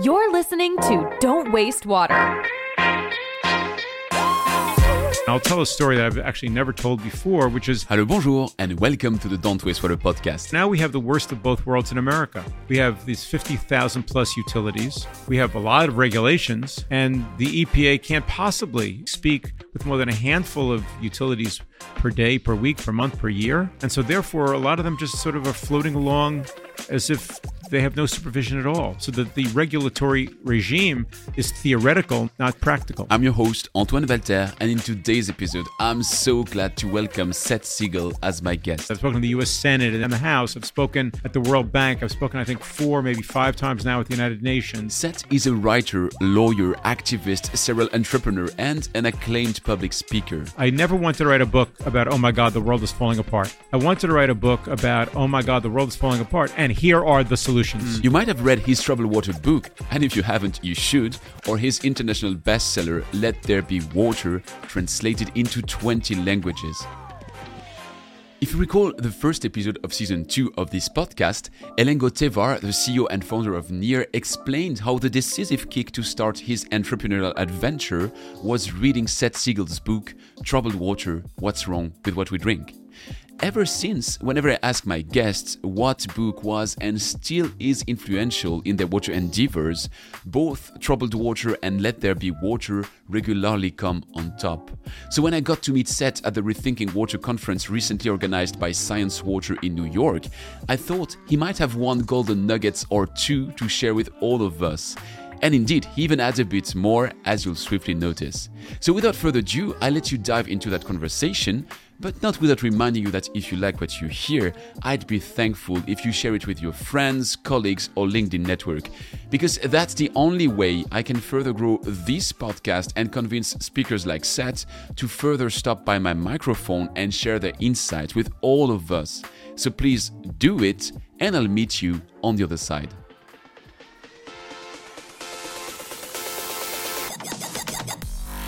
You're listening to Don't Waste Water. I'll tell a story that I've actually never told before, which is Hello, bonjour, and welcome to the Don't Waste Water podcast. now we have the worst of both worlds in America. We have these 50,000 plus utilities. We have a lot of regulations, and the EPA can't possibly speak with more than a handful of utilities per day, per week, per month, per year. And so, therefore, a lot of them just sort of are floating along as if they have no supervision at all. So that the regulatory regime is theoretical, not practical. I'm your host, Antoine Walter, and in today's episode, I'm so glad to welcome Seth Siegel as my guest. I've spoken to the U.S. Senate and the House. I've spoken at the World Bank. I've spoken, I think, four, maybe five times now with the United Nations. Seth is a writer, lawyer, activist, serial entrepreneur, and an acclaimed public speaker. I never wanted to write a book about, oh my God, the world is falling apart. I wanted to write a book about, oh my God, the world is falling apart, and here are the solutions. Hmm. You might have read his Troubled Water book, and if you haven't, you should, or his international bestseller, Let There Be Water, translated into 20 languages. If you recall the first episode of season 2 of this podcast, Elango Thevar, the CEO and founder of NEER, explained how the decisive kick to start his entrepreneurial adventure was reading Seth Siegel's book, Troubled Water What's Wrong with What We Drink. Ever since, whenever I ask my guests what book was and still is influential in their water endeavors, both Troubled Water and Let There Be Water regularly come on top. So when I got to meet Seth at the Rethinking Water conference recently organized by Sciens Water in New York, I thought he might have one golden nuggets or two to share with all of us. And indeed, he even adds a bit more, as you'll swiftly notice. So without further ado, I let you dive into that conversation, but not without reminding you that if you like what you hear, I'd be thankful if you share it with your friends, colleagues, or LinkedIn network, because that's the only way I can further grow this podcast and convince speakers like Seth to further stop by my microphone and share their insights with all of us. So please do it, and I'll meet you on the other side.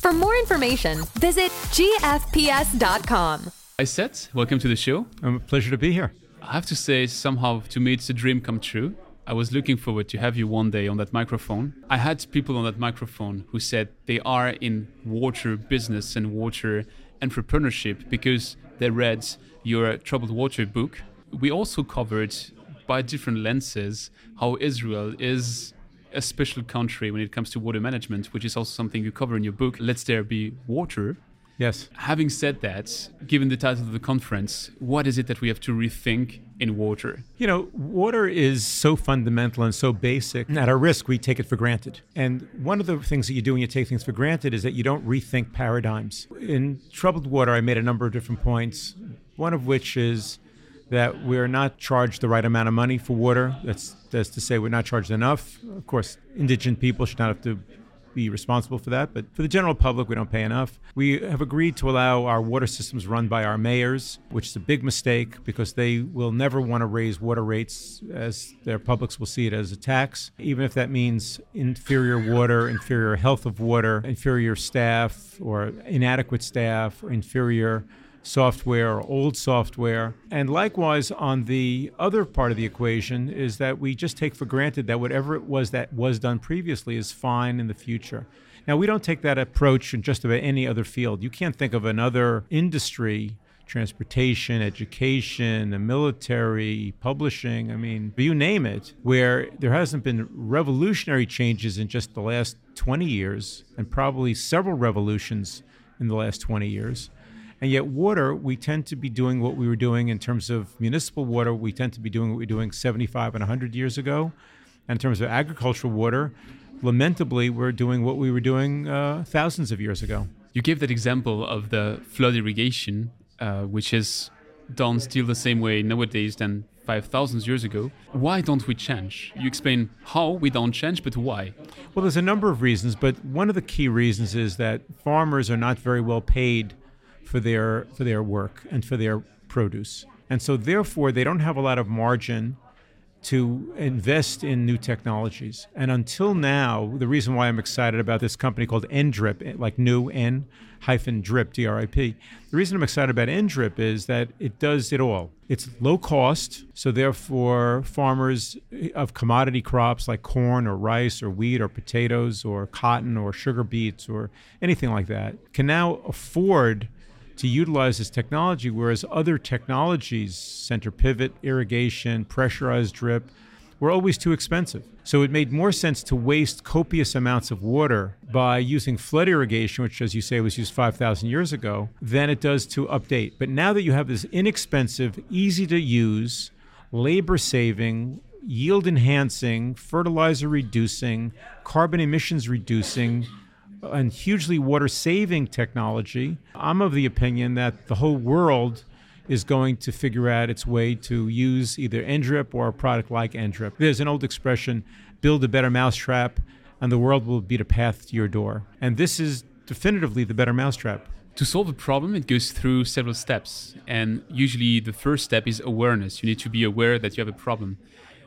For more information, visit gfps.com. Hi, Seth. Welcome to the show. Um, a pleasure to be here. I have to say, somehow, to me, it's a dream come true. I was looking forward to have you one day on that microphone. I had people on that microphone who said they are in water business and water entrepreneurship because they read your Troubled Water book. We also covered, by different lenses, how Israel is a special country when it comes to water management, which is also something you cover in your book, Let's There Be Water. Yes. Having said that, given the title of the conference, what is it that we have to rethink in water? You know, water is so fundamental and so basic. At our risk, we take it for granted. And one of the things that you do when you take things for granted is that you don't rethink paradigms. In troubled water, I made a number of different points, one of which is that we're not charged the right amount of money for water. That's, that's to say, we're not charged enough. Of course, indigent people should not have to be responsible for that, but for the general public, we don't pay enough. We have agreed to allow our water systems run by our mayors, which is a big mistake because they will never want to raise water rates as their publics will see it as a tax, even if that means inferior water, inferior health of water, inferior staff, or inadequate staff, or inferior software or old software. And likewise, on the other part of the equation, is that we just take for granted that whatever it was that was done previously is fine in the future. Now, we don't take that approach in just about any other field. You can't think of another industry. Transportation, education, the military, publishing, I mean, you name it, where there hasn't been revolutionary changes in just the last 20 years, and probably several revolutions in the last 20 years. And yet, water, we tend to be doing what we were doing in terms of municipal water, we tend to be doing what we were doing 75 and 100 years ago. And in terms of agricultural water, lamentably, we're doing what we were doing uh, thousands of years ago. You gave that example of the flood irrigation, uh, which is done still the same way nowadays than 5,000 years ago. Why don't we change? You explain how we don't change, but why? Well, there's a number of reasons, but one of the key reasons is that farmers are not very well paid for their for their work and for their produce. And so therefore they don't have a lot of margin to invest in new technologies. And until now, the reason why I'm excited about this company called NDRIP, eh, like new N hyphen drip, D R I P, the reason I'm excited about NDRIP is that it does it all. It's low cost, so therefore, farmers eh, of commodity crops like corn or rice or wheat or potatoes or cotton or sugar beets or anything like that can now afford to utilize this technology, whereas other technologies, center pivot, irrigation, pressurized drip, were always too expensive. So it made more sense to waste copious amounts of water by using flood irrigation, which, as you say, was used 5,000 years ago, than it does to update. But now that you have this inexpensive, easy to use, labor saving, yield enhancing, fertilizer reducing, carbon emissions reducing, and hugely water saving technology, I'm of the opinion that the whole world is going to figure out its way to use either NDRIP or a product like NDRIP. There's an old expression build a better mousetrap, and the world will beat a path to your door. And this is definitively the better mousetrap. To solve a problem, it goes through several steps. And usually the first step is awareness. You need to be aware that you have a problem.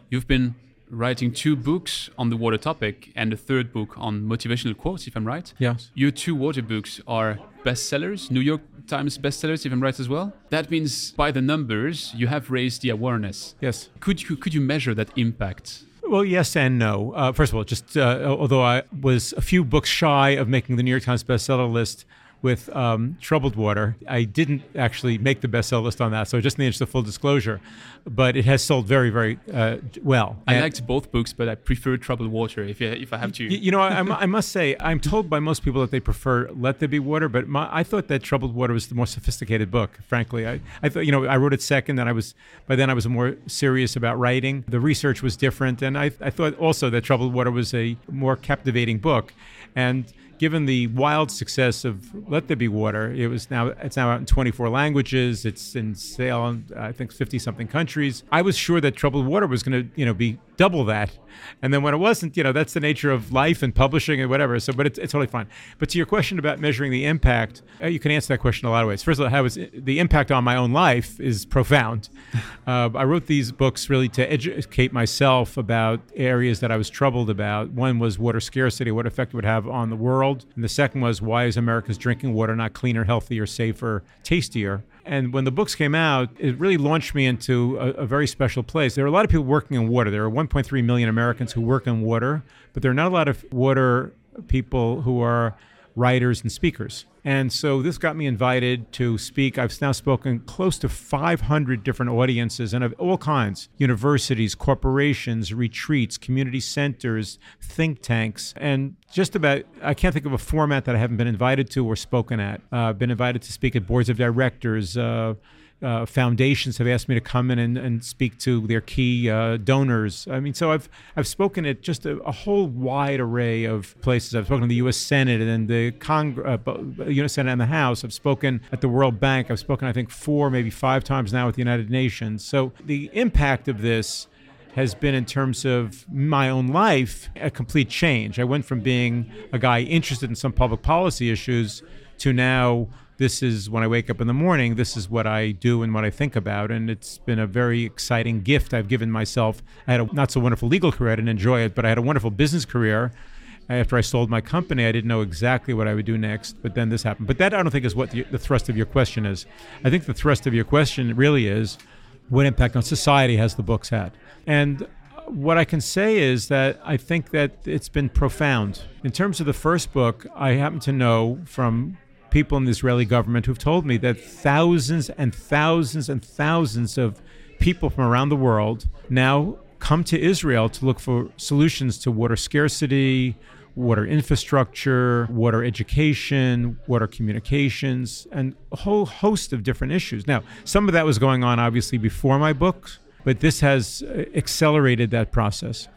You've been writing two books on the water topic and a third book on motivational quotes, if I'm right. Yes. Your two water books are bestsellers, New York Times bestsellers, if I'm right as well. That means by the numbers, you have raised the awareness. Yes. Could you could you measure that impact? Well, yes and no. Uh, first of all, just uh, although I was a few books shy of making the New York Times bestseller list, with um, Troubled Water. I didn't actually make the bestseller list on that, so just in the interest of full disclosure, but it has sold very, very uh, well. I And- liked both books, but I prefer Troubled Water. If if I have to, You know, I, I must say, I'm told by most people that they prefer Let There Be Water, but my, I thought that Troubled Water was the more sophisticated book, frankly. I, I thought, you know, I wrote it second, and I was, by then I was more serious about writing. The research was different, and I, I thought also that Troubled Water was a more captivating book. And given the wild success of Let There Be Water, it was now it's now out in 24 languages. It's in sale in I think 50 something countries. I was sure that Troubled Water was going to you know be double that, and then when it wasn't, you know that's the nature of life and publishing and whatever. So, but it's, it's totally fine. But to your question about measuring the impact, uh, you can answer that question a lot of ways. First of all, how is the impact on my own life is profound. Uh, I wrote these books really to educate myself about areas that I was troubled about. One was water scarcity, what effect it would have on the world, and the second was why is America's drinking water not cleaner, healthier, safer, tastier? And when the books came out, it really launched me into a, a very special place. There are a lot of people working in water. There are 1.3 million Americans who work in water, but there are not a lot of water people who are writers and speakers. And so this got me invited to speak. I've now spoken close to 500 different audiences and of all kinds universities, corporations, retreats, community centers, think tanks, and just about, I can't think of a format that I haven't been invited to or spoken at. Uh, I've been invited to speak at boards of directors. Uh, uh, foundations have asked me to come in and, and speak to their key uh, donors. I mean, so I've I've spoken at just a, a whole wide array of places. I've spoken to the U.S. Senate and the Congress, uh, U.S. Senate and the House. I've spoken at the World Bank. I've spoken, I think, four, maybe five times now at the United Nations. So the impact of this has been in terms of my own life a complete change. I went from being a guy interested in some public policy issues to now this is when I wake up in the morning, this is what I do and what I think about. And it's been a very exciting gift I've given myself. I had a not so wonderful legal career, I didn't enjoy it, but I had a wonderful business career. After I sold my company, I didn't know exactly what I would do next, but then this happened. But that I don't think is what the, the thrust of your question is. I think the thrust of your question really is what impact on society has the books had? And uh, what I can say is that I think that it's been profound. In terms of the first book, I happen to know from people in the Israeli government who've told me that thousands and thousands and thousands of people from around the world now come to Israel to look for solutions to water scarcity, water infrastructure, water education, water communications, and a whole host of different issues. Now, some of that was going on obviously before my book, but this has uh, accelerated that process.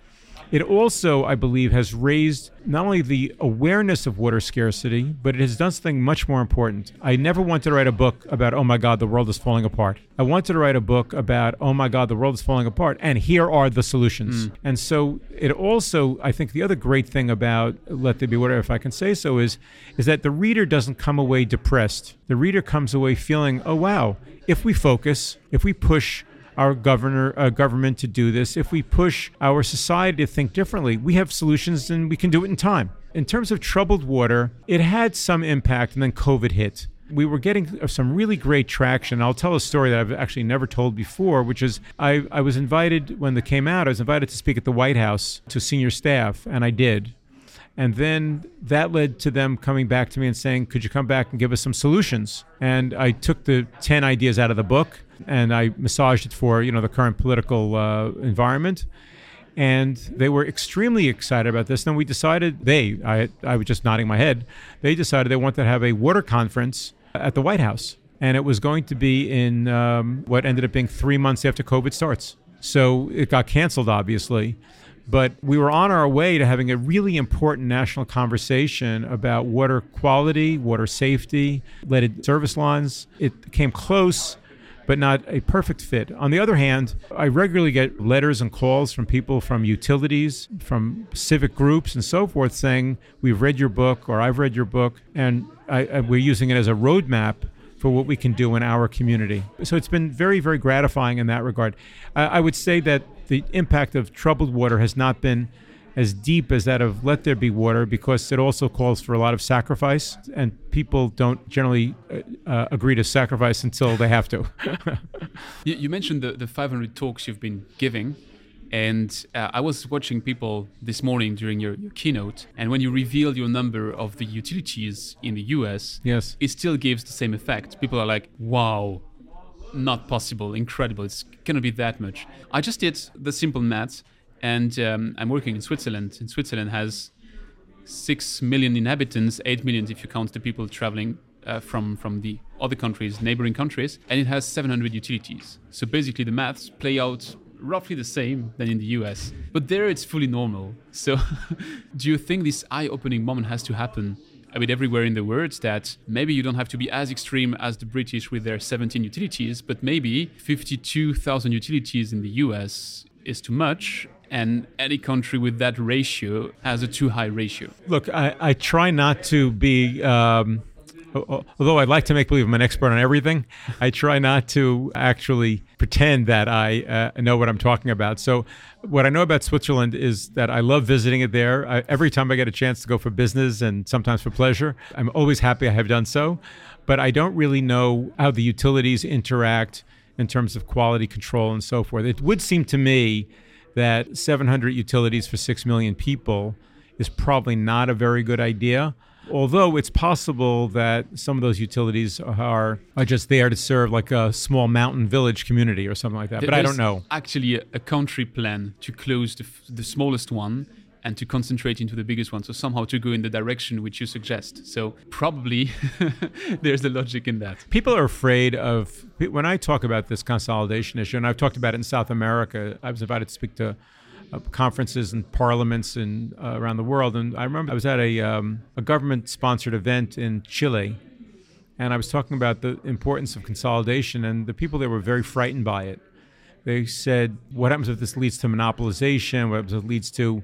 It also, I believe, has raised not only the awareness of water scarcity, but it has done something much more important. I never wanted to write a book about, oh my God, the world is falling apart. I wanted to write a book about, oh my God, the world is falling apart, and here are the solutions. Mm. And so it also, I think the other great thing about Let There Be Water, if I can say so, is, is that the reader doesn't come away depressed. The reader comes away feeling, oh wow, if we focus, if we push, our governor uh, government to do this, if we push our society to think differently, we have solutions and we can do it in time. In terms of troubled water, it had some impact, and then COVID hit we were getting some really great traction. I'll tell a story that I've actually never told before, which is I, I was invited when they came out, I was invited to speak at the White House to senior staff, and I did. And then that led to them coming back to me and saying, Could you come back and give us some solutions? And I took the 10 ideas out of the book and I massaged it for you know the current political uh, environment. And they were extremely excited about this. Then we decided they, I, I was just nodding my head. They decided they wanted to have a water conference at the White House, and it was going to be in um, what ended up being three months after COVID starts. So it got canceled, obviously. But we were on our way to having a really important national conversation about water quality, water safety, leaded service lines. It came close but not a perfect fit. On the other hand, I regularly get letters and calls from people from utilities, from civic groups, and so forth saying, We've read your book, or I've read your book, and I, I, we're using it as a roadmap for what we can do in our community. So it's been very, very gratifying in that regard. I, I would say that the impact of troubled water has not been as deep as that of Let There Be Water because it also calls for a lot of sacrifice, and people don't generally uh, uh agree to sacrifice until they have to. you, you, mentioned the, the 500 talks you've been giving. And uh, I was watching people this morning during your, your, keynote, and when you reveal your number of the utilities in the US, yes, it still gives the same effect. People are like, "Wow, not possible, incredible! It's gonna be that much." I just did the simple maths and um, I'm working in Switzerland. And Switzerland has six million inhabitants, eight million if you count the people traveling uh, from from the other countries, neighboring countries, and it has 700 utilities. So basically, the maths play out roughly the same than in the US, but there it's fully normal. So, do you think this eye-opening moment has to happen? A bit everywhere in the world that maybe you don't have to be as extreme as the British with their 17 utilities, but maybe 52,000 utilities in the US is too much and any country with that ratio has a too high ratio. Look, I, I try not to be. Um, although I'd like to make believe I'm an expert on everything, I try not to actually pretend that I uh, know what I'm talking about. So, what I know about Switzerland is that I love visiting it there. I, every time I get a chance to go for business and sometimes for pleasure, I'm always happy I have done so. But I don't really know how the utilities interact in terms of quality control and so forth. It would seem to me that 700 utilities for 6 million people is probably not a very good idea. Although it's possible that some of those utilities are, are just there to serve like a small mountain village community or something like that. But I don't know. Actually, a, a country plan to close the, the smallest one and to concentrate into the biggest one. So somehow to go in the direction which you suggest. So probably there's a logic in that. People are afraid of when I talk about this consolidation issue, and I've talked about it in South America. I was invited to speak to uh, conferences and parliaments in, uh, around the world, and I remember I was at a, um, a government-sponsored event in Chile. And I was talking about the importance of consolidation, and the people there were very frightened by it. They said, What happens if this leads to monopolization? What happens if it leads to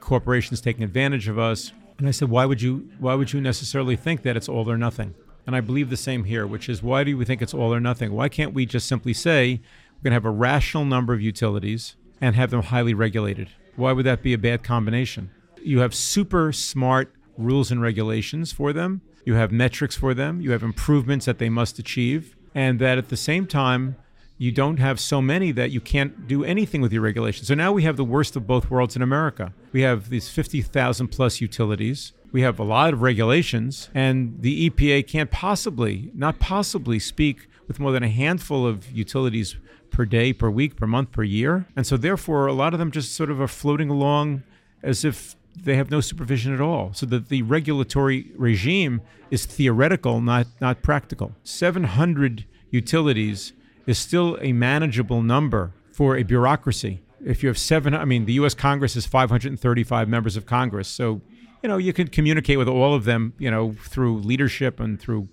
corporations taking advantage of us. And I said, why would you why would you necessarily think that it's all or nothing? And I believe the same here, which is why do we think it's all or nothing? Why can't we just simply say we're going to have a rational number of utilities and have them highly regulated? Why would that be a bad combination? You have super smart rules and regulations for them. You have metrics for them. You have improvements that they must achieve. And that at the same time, you don't have so many that you can't do anything with your regulations. So now we have the worst of both worlds in America. We have these 50,000 plus utilities. We have a lot of regulations, and the EPA can't possibly, not possibly, speak with more than a handful of utilities per day, per week, per month, per year. And so, therefore, a lot of them just sort of are floating along as if they have no supervision at all. So that the regulatory regime is theoretical, not, not practical. 700 utilities is still a manageable number for a bureaucracy. if you have seven, I mean, the U.S. Congress is 535 members of Congress, so you know you can communicate with all of them, you know, through leadership and through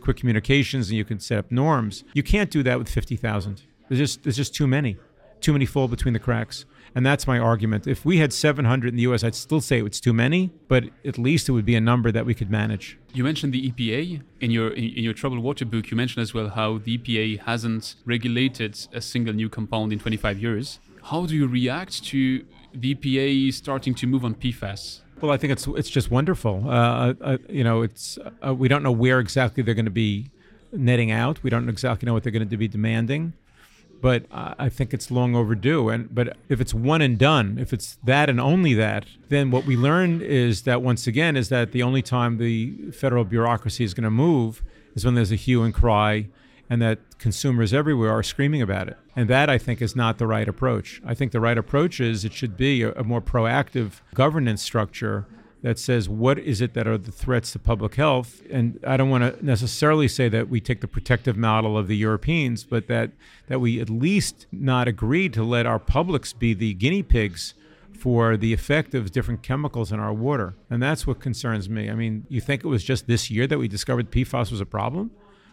quick communications, and you can set up norms. You can't do that with 50,000. There's just there's just too many, too many fall between the cracks. And that's my argument. If we had 700 in the US, I'd still say it's too many, but at least it would be a number that we could manage. You mentioned the EPA in your in your troubled water book. You mentioned as well how the EPA hasn't regulated a single new compound in 25 years. How do you react to the EPA starting to move on PFAS? Well, I think it's it's just wonderful. Uh, uh, you know, it's uh, we don't know where exactly they're going to be netting out. We don't exactly know what they're going to be demanding, but I think it's long overdue. And but if it's one and done, if it's that and only that, then what we learn is that once again is that the only time the federal bureaucracy is going to move is when there's a hue and cry and that consumers everywhere are screaming about it. And that, I think, is not the right approach. I think the right approach is it should be a, a more proactive governance structure that says what is it that are the threats to public health? And i don't want to necessarily say that we take the protective model of the europeans but that that we at least not agree to let our publics be the guinea pigs for the effect of different chemicals in our water. And that's what concerns me. I mean you think it was just this year that we discovered pfas was a problem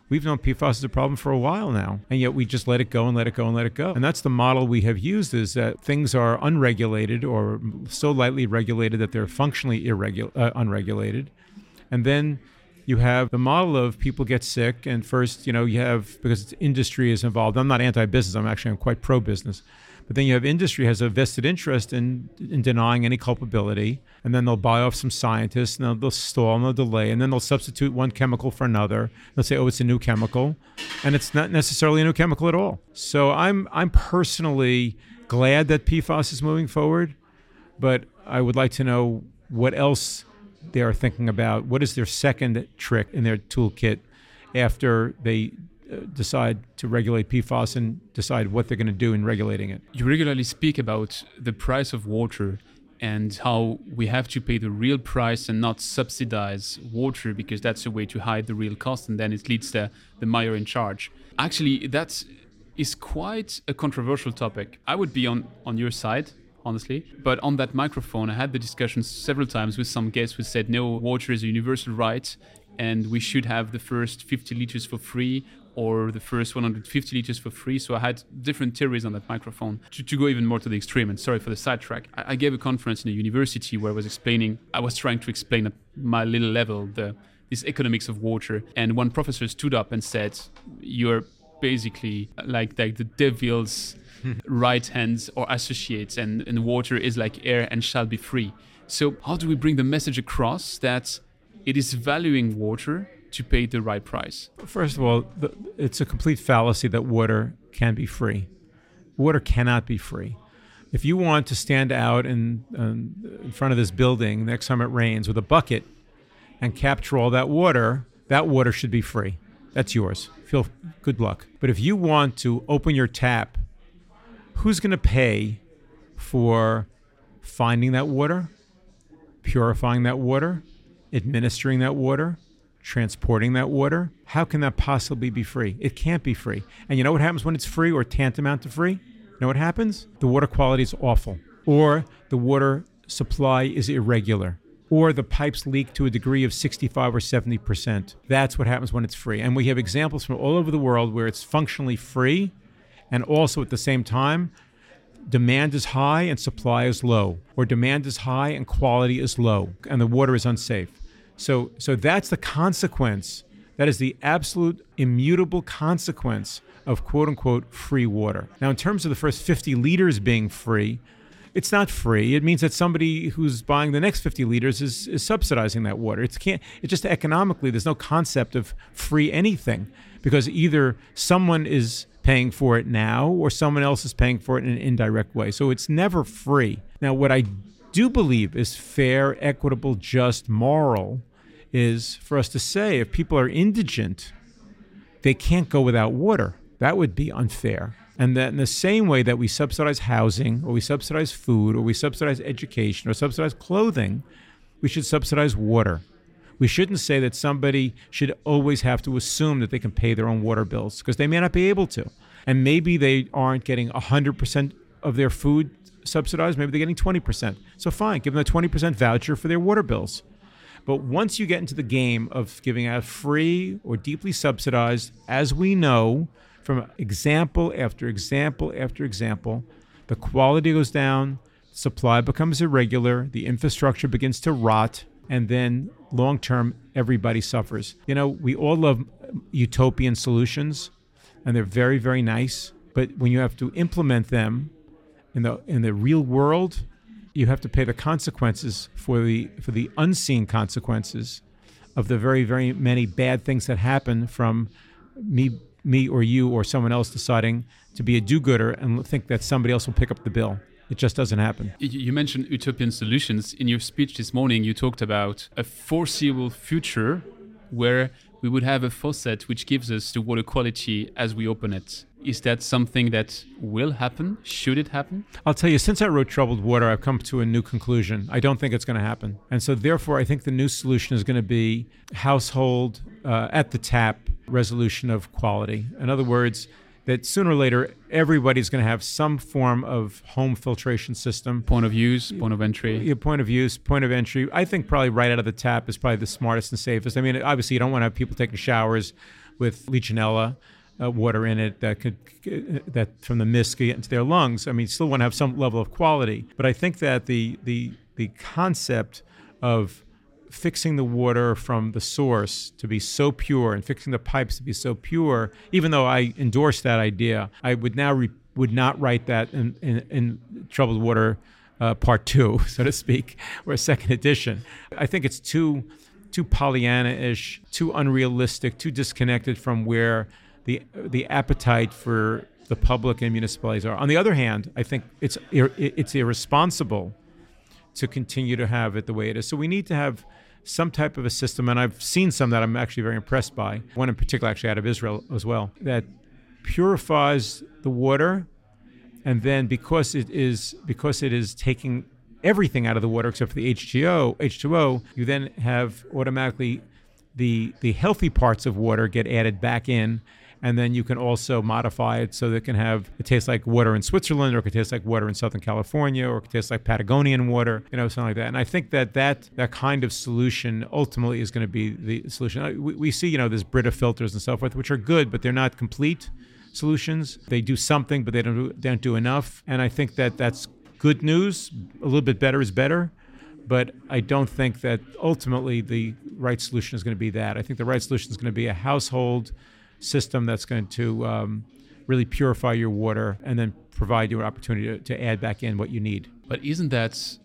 We've known PFAS is a problem for a while now, and yet we just let it go and let it go and let it go. And that's the model we have used: is that things are unregulated or so lightly regulated that they're functionally uh, unregulated, and then you have the model of people get sick, and first, you know, you have because industry is involved. I'm not anti-business. I'm actually I'm quite pro-business but then you have industry has a vested interest in in denying any culpability, and then they'll buy off some scientists, and they'll, they'll stall and they'll delay, and then they'll substitute one chemical for another. They'll say, "Oh, it's a new chemical," and it's not necessarily a new chemical at all. So I'm I'm personally glad that PFAS is moving forward, but I would like to know what else they are thinking about. What is their second trick in their toolkit after they Uh, decide to regulate PFAS and decide what they're going to do in regulating it. You regularly speak about the price of water and how we have to pay the real price and not subsidize water because that's a way to hide the real cost and then it leads the, the mayor in charge. Actually, that is quite a controversial topic. I would be on, on your side honestly. But on that microphone, I had the discussion several times with some guests who said, no, water is a universal right and we should have the first 50 liters for free or the first 150 liters for free. So I had different theories on that microphone to, to go even more to the extreme. And sorry for the sidetrack. I, I, gave a conference in a university where I was explaining, I was trying to explain at my little level the this economics of water. And one professor stood up and said, "You're basically uh, like like the devil's right hands or associates, and, and water is like air and shall be free." So how do we bring the message across that it is valuing water to pay the right price? First of all, it's a complete fallacy that water can be free. Water cannot be free. If you want to stand out in, in front of this building next time it rains with a bucket and capture all that water, that water should be free. That's yours. Feel good luck. But if you want to open your tap, who's going to pay for finding that water, purifying that water, administering that water, transporting that water. How can that possibly be free? It can't be free. And you know what happens when it's free or tantamount to free? You know what happens? The water quality is awful, or the water supply is irregular, or the pipes leak to a degree of 65 or 70%. That's what happens when it's free. And we have examples from all over the world where it's functionally free and also at the same time demand is high and supply is low, or demand is high and quality is low, and the water is unsafe. So, so that's the consequence. That is the absolute immutable consequence of quote unquote free water. Now, in terms of the first 50 liters being free, it's not free. It means that somebody who's buying the next 50 liters is, is subsidizing that water. It's can't. It's just economically. There's no concept of free anything because either someone is paying for it now or someone else is paying for it in an indirect way. So it's never free. Now, what I do believe is fair, equitable, just, moral is for us to say if people are indigent, they can't go without water. That would be unfair. And that in the same way that we subsidize housing, or we subsidize food, or we subsidize education, or subsidize clothing, we should subsidize water. We shouldn't say that somebody should always have to assume that they can pay their own water bills because they may not be able to. And maybe they aren't getting 100% of their food subsidized, maybe they're getting 20%. So fine, give them a 20% voucher for their water bills. But once you get into the game of giving out free or deeply subsidized, as we know from example after example after example, the quality goes down, supply becomes irregular, the infrastructure begins to rot, and then long term, everybody suffers. You know, we all love utopian solutions, and they're very, very nice. But when you have to implement them in the in the real world, you have to pay the consequences for the for the unseen consequences of the very very many bad things that happen from me me or you or someone else deciding to be a do-gooder and think that somebody else will pick up the bill. It just doesn't happen. You mentioned utopian solutions. In your speech this morning, you talked about a foreseeable future where we would have a faucet which gives us the water quality as we open it. Is that something that will happen? Should it happen? I'll tell you, since I wrote Troubled Water, I've come to a new conclusion. I don't think it's going to happen. And so, therefore, I think the new solution is going to be household uh, at the tap resolution of quality. In other words, that sooner or later everybody's going to have some form of home filtration system. Point of use, point of entry. Your point of use, point of entry. I think probably right out of the tap is probably the smartest and safest. I mean, obviously you don't want to have people taking showers with Legionella. Uh, water in it that could that from the mist get into their lungs. I mean, still want to have some level of quality, but I think that the the the concept of fixing the water from the source to be so pure and fixing the pipes to be so pure, even though I endorse that idea, I would now re- would not write that in, in, in Troubled Water uh, Part Two, so to speak, or a second edition. I think it's too too Pollyanna-ish, too unrealistic, too disconnected from where the the appetite for the public and municipalities are. On the other hand, I think it's it's irresponsible to continue to have it the way it is. So we need to have some type of a system, and I've seen some that I'm actually very impressed by. One in particular, actually out of Israel as well, that purifies the water, and then because it is because it is taking everything out of the water except for the H2O, H2O, you then have automatically the the healthy parts of water get added back in and then you can also modify it so that it can have it tastes like water in Switzerland, or it could taste like water in Southern California, or it could taste like Patagonian water, you know, something like that. And I think that that that kind of solution ultimately is going to be the solution. We, we see, you know, there's Brita filters and so forth, which are good, but they're not complete solutions. They do something, but they don't do, they don't do enough. And I think that that's good news. A little bit better is better but I don't think that ultimately the right solution is going to be that. I think the right solution is going to be a household system that's going to um, really purify your water and then provide you an opportunity to, to add back in what you need. But isn't that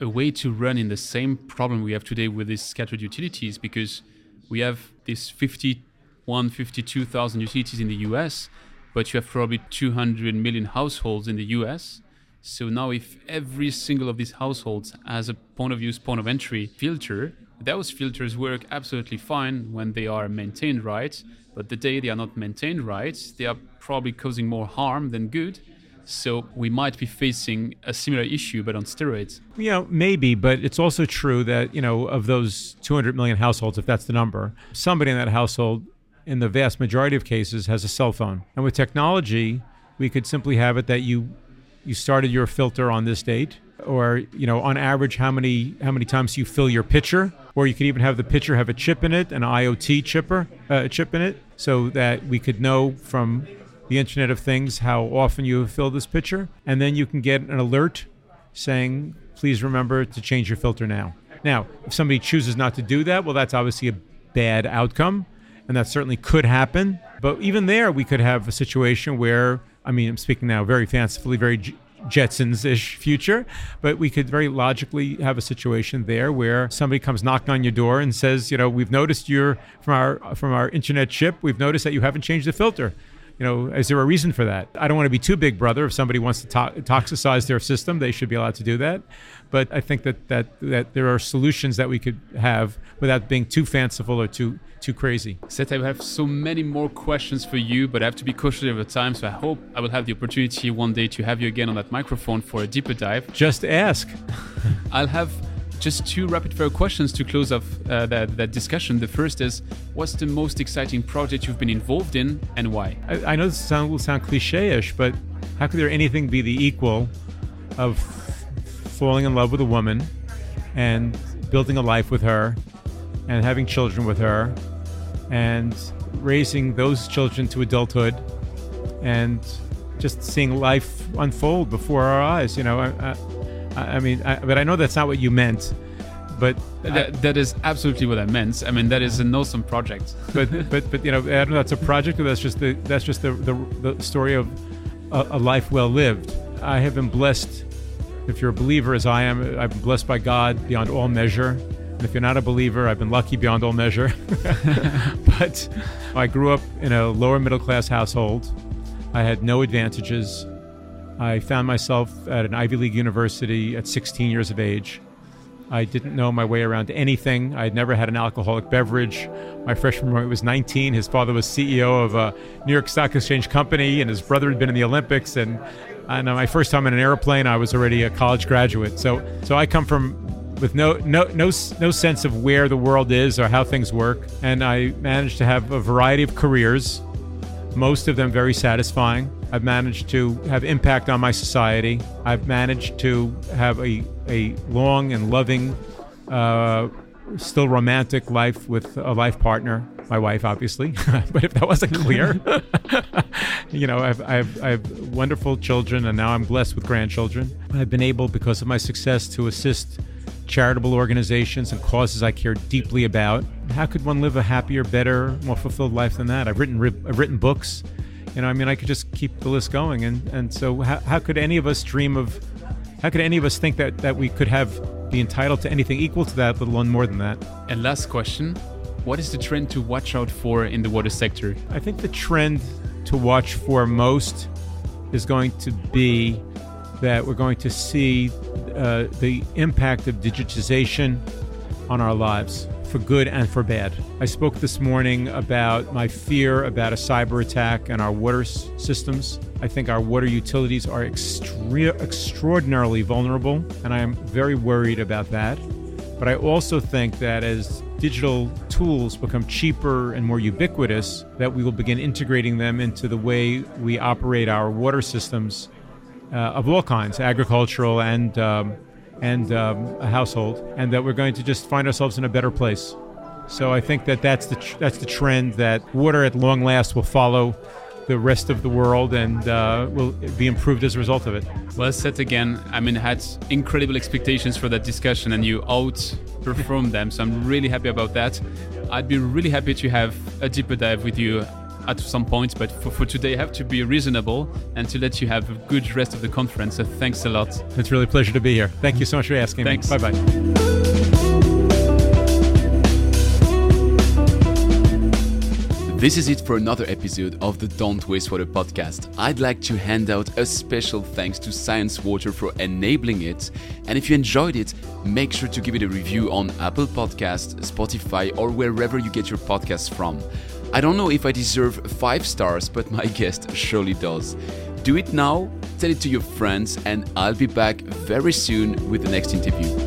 a way to run in the same problem we have today with these scattered utilities? Because we have these 51, 52,000 utilities in the US, but you have probably 200 million households in the US. So now, if every single of these households has a point of use, point of entry filter, those filters work absolutely fine when they are maintained right, but the day they are not maintained right, they are probably causing more harm than good. So we might be facing a similar issue, but on steroids. Yeah, maybe, but it's also true that you know of those 200 million households, if that's the number, somebody in that household, in the vast majority of cases, has a cell phone. And with technology, we could simply have it that you you started your filter on this date or you know on average how many how many times you fill your pitcher or you could even have the pitcher have a chip in it an iot chipper uh, chip in it so that we could know from the internet of things how often you have filled this pitcher. And then you can get an alert saying please remember to change your filter now. Now if somebody chooses not to do that well that's obviously a bad outcome and that certainly could happen. But even there we could have a situation where i mean i'm speaking now very fancifully very Jetsons ish future, but we could very logically have a situation there where somebody comes knocking on your door and says, you know, we've noticed you're from our from our internet chip, we've noticed that you haven't changed the filter. You know, is there a reason for that? I don't want to be too big brother. If somebody wants to to- toxicize their system, they should be allowed to do that. But I think that, that that there are solutions that we could have without being too fanciful or too too crazy. Seth, I have so many more questions for you, but I have to be cautious of the time. So I hope I will have the opportunity one day to have you again on that microphone for a deeper dive. Just ask. I'll have just two rapid fire questions to close off uh, that, that discussion. The first is What's the most exciting project you've been involved in and why? I, I know this sound, will sound cliche ish, but How could there anything be the equal of falling in love with a woman and building a life with her and having children with her and raising those children to adulthood and just seeing life unfold before our eyes. You know, I, I, I mean, I, but I know that's not what you meant. But that, that is absolutely what I meant. I mean, that is an awesome project. but but but you know, I don't know. That's a project, or that's just the that's just the the, the story of a, a life well lived. I have been blessed. If you're a believer, as I am, I've been blessed by God beyond all measure. And if you're not a believer, I've been lucky beyond all measure. but I grew up in a lower middle class household. I had no advantages. I found myself at an Ivy League university at 16 years of age. I didn't know my way around anything. I had never had an alcoholic beverage. My freshman year was 19. His father was CEO of a New York Stock Exchange company, and his brother had been in the Olympics. And, and uh, my first time in an airplane, I was already a college graduate. So, so I come from with no, no, no, no sense of where the world is or how things work. And I managed to have a variety of careers, most of them very satisfying. I've managed to have impact on my society. I've managed to have a, a long and loving, uh, still romantic life with a life partner, my wife, obviously. but if that wasn't clear, you know, I've, I've, I have wonderful children, and now I'm blessed with grandchildren. I've been able, because of my success, to assist charitable organizations and causes I care deeply about. How could one live a happier, better, more fulfilled life than that? I've written I've written books. You know, I mean, I could just keep the list going. And and so, how, how could any of us dream of? How could any of us think that that we could have be entitled to anything equal to that, let alone more than that? And last question: What is the trend to watch out for in the water sector? I think the trend to watch for most is going to be that we're going to see uh, the impact of digitization on our lives for good and for bad. I spoke this morning about my fear about a cyber attack and our water s- systems. I think our water utilities are extre- extraordinarily vulnerable, and I am very worried about that. But I also think that as digital tools become cheaper and more ubiquitous, that we will begin integrating them into the way we operate our water systems uh, of all kinds, agricultural and um, and um, a household, and that we're going to just find ourselves in a better place. So I think that that's the tr- that's the trend that water at long last will follow the rest of the world and uh, will be improved as a result of it. Well said again. I mean, had incredible expectations for that discussion, and you outperformed them. So I'm really happy about that. I'd be really happy to have a deeper dive with you at some point, but for, for today, I have to be reasonable and to let you have a good rest of the conference. So thanks a lot. It's really a pleasure to be here. Thank you so much for asking Thanks. Bye bye. This is it for another episode of the Don't Waste Water podcast. I'd like to hand out a special thanks to Sciens Water for enabling it. And if you enjoyed it, make sure to give it a review on Apple Podcasts, Spotify, or wherever you get your podcasts from. I don't know if I deserve five stars, but my guest surely does. Do it now, tell it to your friends, and I'll be back very soon with the next interview.